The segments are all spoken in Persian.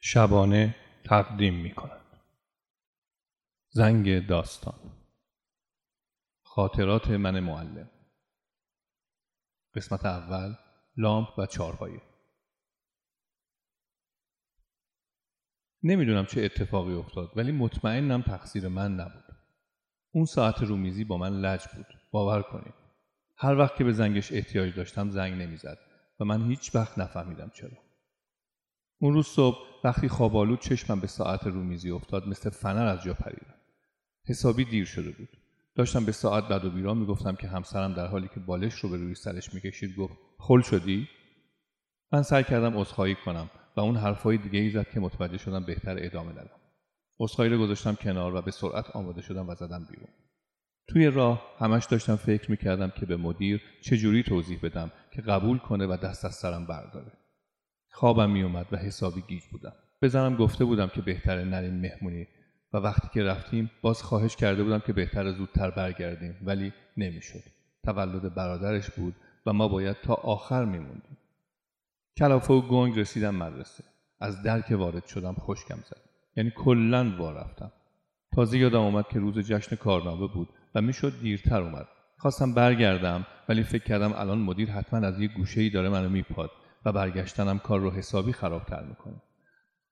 شبانه تقدیم می کند. زنگ داستان. خاطرات من معلم. قسمت اول لامپ و چارپایه نمی‌دونم چه اتفاقی افتاد ولی مطمئنم تقصیر من نبود. اون ساعت رومیزی با من لج بود. باور کنید. هر وقت که به زنگش احتیاج داشتم زنگ نمی‌زد و من هیچ وقت نفهمیدم چرا. اون روز صبح وقتی خوابالود چشمم به ساعت رومیزی افتاد مثل فنر از جا پریدم. حسابی دیر شده بود. داشتم به ساعت بد و بیرا می‌گفتم که همسرم در حالی که بالش رو به روی سرش می‌کشید گفت خل شدی؟ من سعی کردم عذرخواهی کنم و اون حرفهای دیگه ای زد که متوجه شدم بهتر ادامه دادم عذرخواهی رو گذاشتم کنار و به سرعت آماده شدم و زدم بیرون. توی راه همش داشتم فکر می‌کردم که به مدیر چجوری توضیح بدم که قبول کنه و دست از سرم برداره. خوابم میومد و حسابی گیج بودم. بزنم گفته بودم که بهتره نریم مهمونی. و وقتی که رفتیم باز خواهش کرده بودم که بهتر زودتر برگردیم ولی نمی‌شد. تولد برادرش بود و ما باید تا آخر میموندیم. کلافه و گنگ رسیدم مدرسه. از در که وارد شدم خشکم زد. یعنی کلا وا رفتم. تازه یادم آمد که روز جشن کارنامه بود و می‌شد دیرتر اومد. خواستم برگردم ولی فکر کردم الان مدیر حتما از یه گوشه ای داره منو میپاد. و برگشتنم کار رو حسابی خرابتر می‌کنه.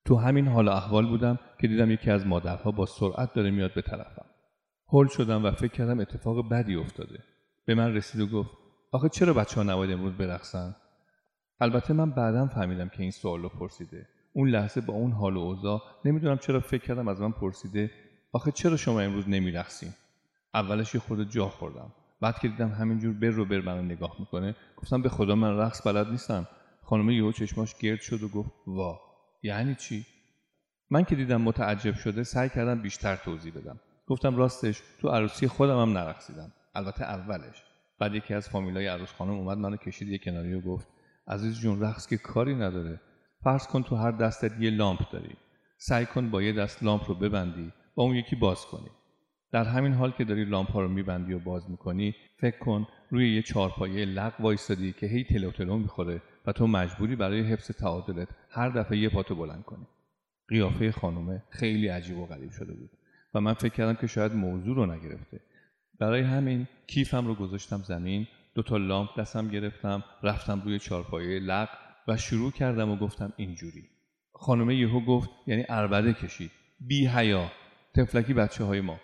تو همین حال احوال بودم که دیدم یکی از مادرها با سرعت داره میاد به طرفم. هل شدم و فکر کردم اتفاق بدی افتاده. به من رسید و گفت آخه چرا بچه ها نباید امروز برقصن؟ البته من بعدم فهمیدم که این سوال رو پرسیده. اون لحظه با اون حال و اوضاع نمی‌دونم چرا فکر کردم از من پرسیده آخه چرا شما امروز نمیرقصین؟ اولش یه خود جا خوردم. بعد که دیدم همینجور بر رو بر منو نگاه می‌کنه گفتم به خدا من رقص بلد نیستم. خانم یهو چشماش گرد شد و گفت وا یعنی چی؟ من که دیدم متعجب شده سعی کردم بیشتر توضیح بدم. گفتم راستش تو عروسی خودم هم نرقصیدم. البته اولش. بعد یکی از فامیلای عروس خانم اومد منو کشید یه کناری و گفت عزیز جون رقص که کاری نداره. فرض کن تو هر دستت یه لامپ داری. سعی کن با یه دست لامپ رو ببندی با اون یکی باز کنی. در همین حال که داری لامپ ها رو میبندی و باز می‌کنی فکر کن روی یه چارپایه لق وایستادی که هی تلو تلو می‌خوره و تو مجبوری برای حفظ تعادلت هر دفعه یه پاتو بلند کنی. قیافه خانومه خیلی عجیب و غریب شده بود و من فکر کردم که شاید موضوع رو نگرفته. برای همین کیفم رو گذاشتم زمین دو تا لامپ دستم گرفتم رفتم روی چارپایه لق و شروع کردم و گفتم اینجوری. خانومه یهو گفت یعنی اربده کشید بی حیا. تفلکی بچه های ما.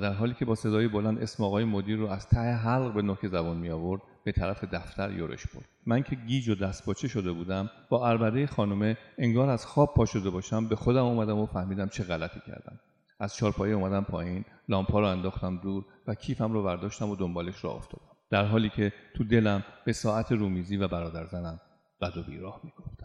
در حالی که با صدای بلند اسم آقای مدیر رو از ته حلق به نوک زبان می آورد به طرف دفتر یورش برد. من که گیج و دستپاچه شده بودم با اربده خانومه انگار از خواب پا شده باشم به خودم اومدم و فهمیدم چه غلطی کردم. از چارپایه اومدم پایین لامپا رو انداختم دور و کیفم رو برداشتم و دنبالش را افتادم. در حالی که تو دلم به ساعت رومیزی و برادر زنم بد و بیراه می‌گفتم